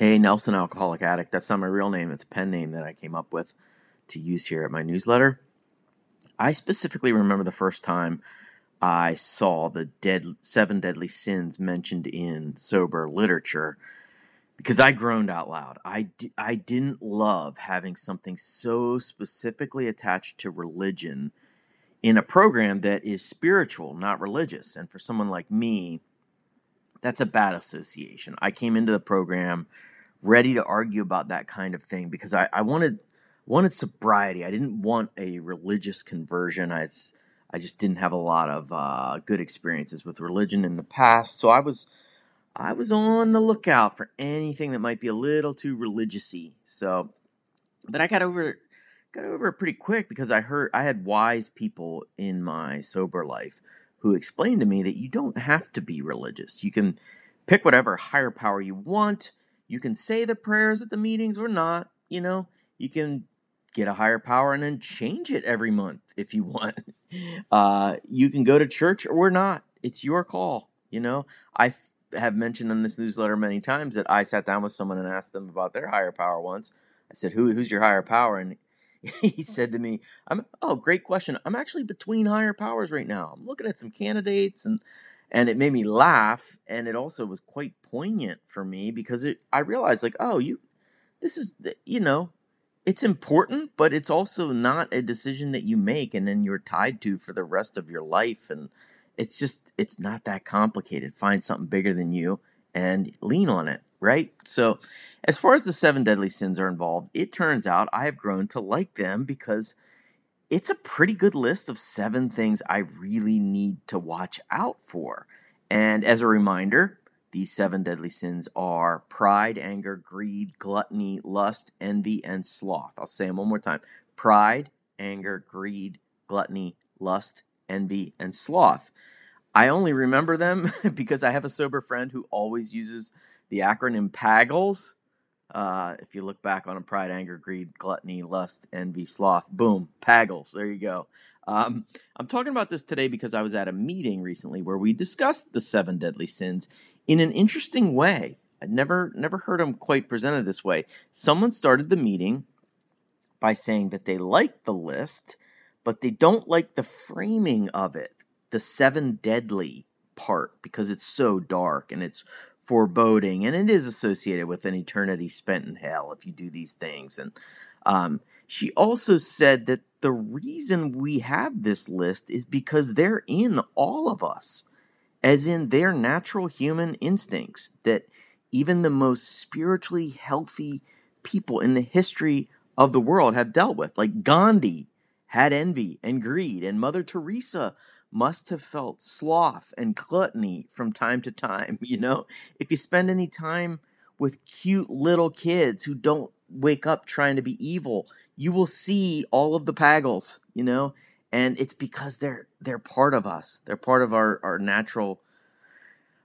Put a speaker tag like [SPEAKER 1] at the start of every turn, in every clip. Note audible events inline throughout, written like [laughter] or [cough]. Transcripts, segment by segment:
[SPEAKER 1] Hey, Nelson Alcoholic Addict. That's not my real name. It's a pen name that I came up with to use here at my newsletter. I specifically remember the first time I saw the dead, seven deadly sins mentioned in sober literature because I groaned out loud. I, di- I didn't love having something so specifically attached to religion in a program that is spiritual, not religious. And for someone like me, that's a bad association. I came into the program ready to argue about that kind of thing because I, I wanted wanted sobriety. I didn't want a religious conversion. I I just didn't have a lot of uh, good experiences with religion in the past, so I was I was on the lookout for anything that might be a little too religiousy. So, but I got over got over it pretty quick because I heard I had wise people in my sober life who explained to me that you don't have to be religious. You can pick whatever higher power you want you can say the prayers at the meetings or not. You know, you can get a higher power and then change it every month [laughs] if you want. Uh, you can go to church or not. It's your call. You know, I f- have mentioned in this newsletter many times that I sat down with someone and asked them about their higher power once. I said, "Who who's your higher power?" And [laughs] he said to me, "I'm oh, great question. I'm actually between higher powers right now. I'm looking at some candidates and and it made me laugh and it also was quite poignant for me because it i realized like oh you this is the, you know it's important but it's also not a decision that you make and then you're tied to for the rest of your life and it's just it's not that complicated. Find something bigger than you and lean on it right? So as far as the seven deadly sins are involved it turns out i have grown to like them because it's a pretty good list of seven things I really need to watch out for. And as a reminder, these seven deadly sins are pride, anger, greed, gluttony, lust, envy, and sloth. I'll say them one more time pride, anger, greed, gluttony, lust, envy, and sloth. I only remember them [laughs] because I have a sober friend who always uses the acronym PAGGLES uh, if you look back on a pride, anger, greed, gluttony, lust, envy, sloth, boom, PAGGLES. There you go. Um, I'm talking about this today because I was at a meeting recently where we discussed the seven deadly sins in an interesting way. I'd never never heard them quite presented this way. Someone started the meeting by saying that they like the list, but they don't like the framing of it, the seven deadly part, because it's so dark and it's foreboding, and it is associated with an eternity spent in hell if you do these things. And um, she also said that the reason we have this list is because they're in all of us, as in their natural human instincts that even the most spiritually healthy people in the history of the world have dealt with. Like Gandhi had envy and greed, and Mother Teresa must have felt sloth and gluttony from time to time. [laughs] You know, if you spend any time with cute little kids who don't wake up trying to be evil, you will see all of the PAGGLES, you know, and it's because they're they're part of us. They're part of our our natural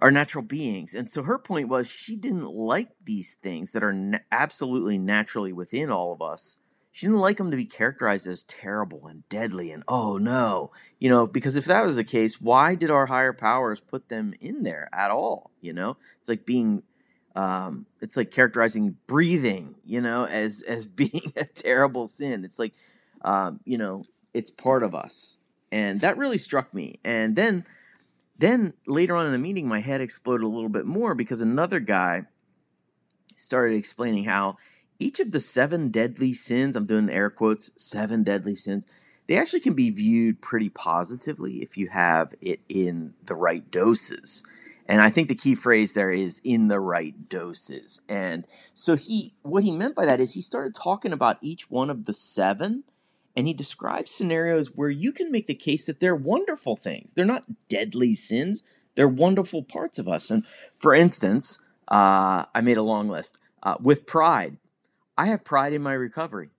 [SPEAKER 1] our natural beings. And so her point was she didn't like these things that are na- absolutely naturally within all of us she didn't like them to be characterized as terrible and deadly and oh no you know because if that was the case why did our higher powers put them in there at all you know? It's like being um, it's like characterizing breathing you know as as [laughs] being a terrible sin. It's like um, you know it's part of us. And that really struck me. And then then later on in the meeting my head exploded a little bit more because another guy started explaining how each of the seven deadly sins, I'm doing air quotes, seven deadly sins, they actually can be viewed pretty positively if you have it in the right doses. And I think the key phrase there is in the right doses. And so he what he meant by that is he started talking about each one of the seven and he describes scenarios where you can make the case that they're wonderful things. They're not deadly sins, they're wonderful parts of us. And for instance, uh, I made a long list. Uh, with pride, I have pride in my recovery.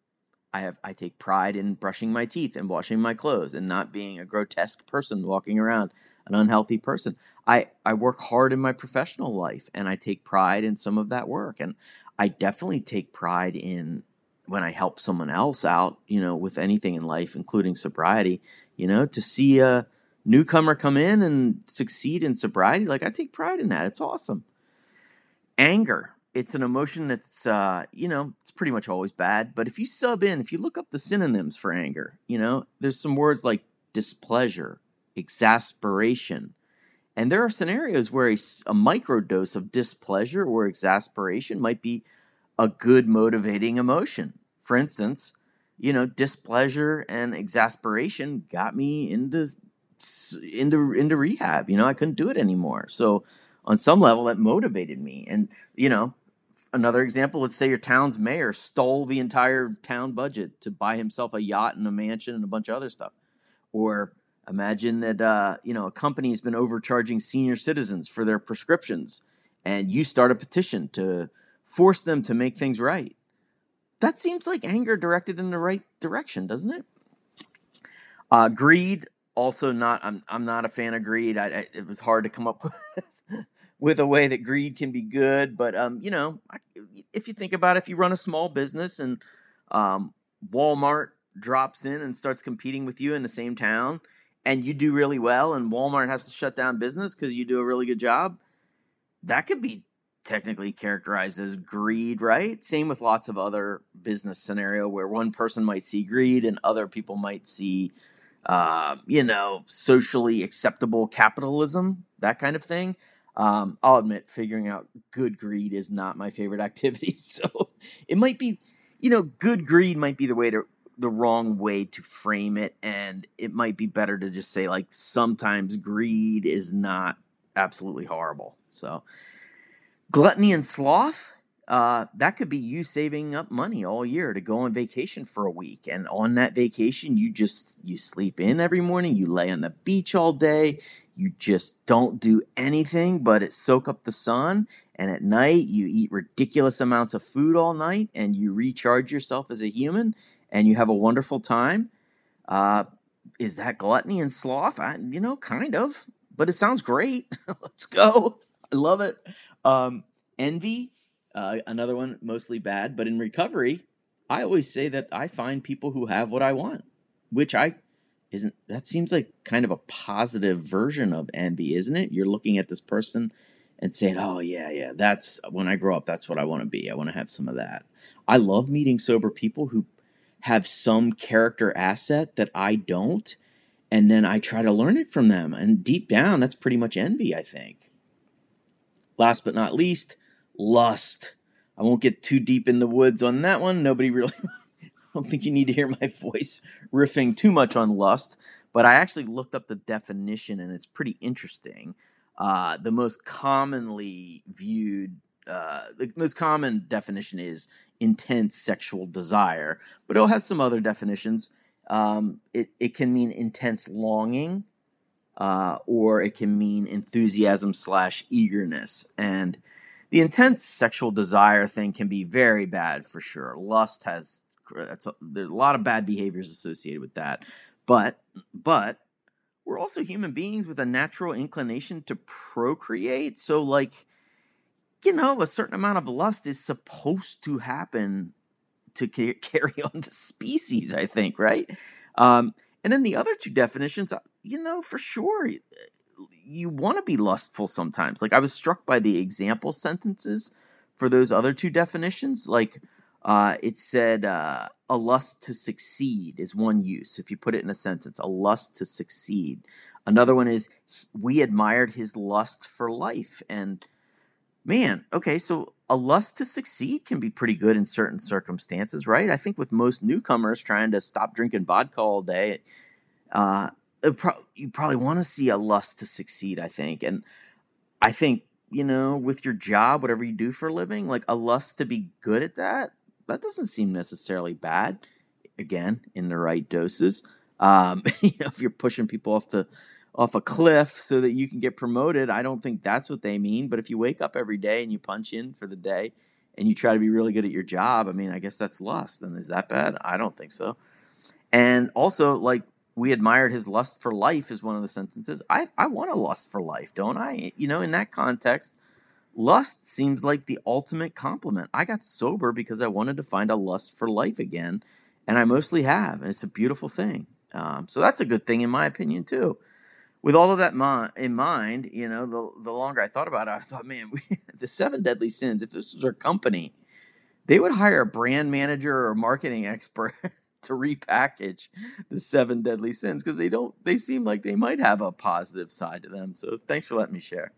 [SPEAKER 1] I have I take pride in brushing my teeth and washing my clothes and not being a grotesque person walking around, an unhealthy person. I, I work hard in my professional life and I take pride in some of that work. And I definitely take pride in when I help someone else out, you know, with anything in life, including sobriety, you know, to see a newcomer come in and succeed in sobriety, like I take pride in that. It's awesome. Anger it's an emotion that's uh, you know it's pretty much always bad. But if you sub in, if you look up the synonyms for anger, you know there's some words like displeasure, exasperation, and there are scenarios where a, a microdose of displeasure or exasperation might be a good motivating emotion. For instance, you know, displeasure and exasperation got me into into into rehab. You know, I couldn't do it anymore. So on some level that motivated me. And, you know, another example, let's say your town's mayor stole the entire town budget to buy himself a yacht and a mansion and a bunch of other stuff. Or imagine that, uh, you know, a company has been overcharging senior citizens for their prescriptions and you start a petition to force them to make things right. That seems like anger directed in the right direction, doesn't it? Uh, greed, also not. I'm I'm not a fan of greed. I, I, it was hard to come up [laughs] with with a way that greed can be good. But um, you know, if you think about it, if you run a small business and um, Walmart drops in and starts competing with you in the same town, and you do really well, and Walmart has to shut down business because you do a really good job, that could be technically characterized as greed, right? Same with lots of other business scenario where one person might see greed and other people might see, uh, you know, socially acceptable capitalism, that kind of thing. Um, I'll admit, figuring out good greed is not my favorite [laughs] activity. So it might be, you know, good greed might be the way to the wrong way to frame it, and it might be better to just say like sometimes greed is not absolutely horrible. So gluttony and sloth uh, that could be you saving up money all year to go on vacation for a week and on that vacation you just you sleep in every morning you lay on the beach all day you just don't do anything but soak up the sun and at night you eat ridiculous amounts of food all night and you recharge yourself as a human and you have a wonderful time. Uh, is that gluttony and sloth? I, you know kind of but it sounds great. [laughs] Let's go. I love it. Um, envy uh, another one, mostly bad. But in recovery, I always say that I find people who have what I want, which I isn't. That seems like kind of a positive version of envy, isn't it? You're looking at this person and saying, "Oh yeah, yeah, that's when I grow up. That's what I want to be. I want to have some of that." I love meeting sober people who have some character asset that I don't, and then I try to learn it from them. And deep down, that's pretty much envy, I think. Last but not least, lust. I won't get too deep in the woods on that one. Nobody really, [laughs] I don't think you need to hear my [laughs] voice riffing too much on lust, but I actually looked up the definition and it's pretty interesting. Uh, the most commonly viewed, uh, the most common definition is intense sexual desire, but it has some other definitions. Um, it, it can mean intense longing, uh, or it can mean enthusiasm slash eagerness. And the intense sexual desire thing can be very bad for sure. Lust has that's a, there's a lot of bad behaviors associated with that. But but we're also human beings with a natural inclination to procreate. So like you know, a certain amount of lust is supposed to happen to [laughs] carry on the species, I think, right? Um, and then the other two definitions, uh, you know, for sure, you want to be lustful sometimes. Like I was struck by the example sentences for those other two definitions. Like uh, it said, uh, a lust to succeed is one use. If you put it in a sentence, a lust to succeed. Another one is we admired his lust for life. And man, okay, so a lust to succeed can be pretty good in certain circumstances, right? I think with most newcomers trying to stop drinking vodka all day, uh, pro- you probably want to see a lust to succeed. I think, and I think you know, with your job, whatever you do for a living, like a lust to be good at that, that doesn't seem necessarily bad. Again, in the right doses. Um, [laughs] you know, if you're pushing people off the off a cliff so that you can get promoted, I don't think that's what they mean. But if you wake up every day and you punch in for the day and you try to be really good at your job, I mean, I guess that's lust. And is that bad? I don't think so. And also, like we admired his lust for life is one of the sentences. I, I want a lust for life, don't I? You know, in that context, lust seems like the ultimate compliment. I got sober because I wanted to find a lust for life again, and I mostly have, and it's a beautiful thing. Um, so that's a good thing in my opinion too. with all of that in mind, you know, the the longer I thought about it, I thought, man, [laughs] we, the seven deadly sins. If this was our company, they would hire a brand manager or marketing expert [laughs] to repackage the seven deadly sins because they don't. They seem like they might have a positive side to them. So thanks for letting me share.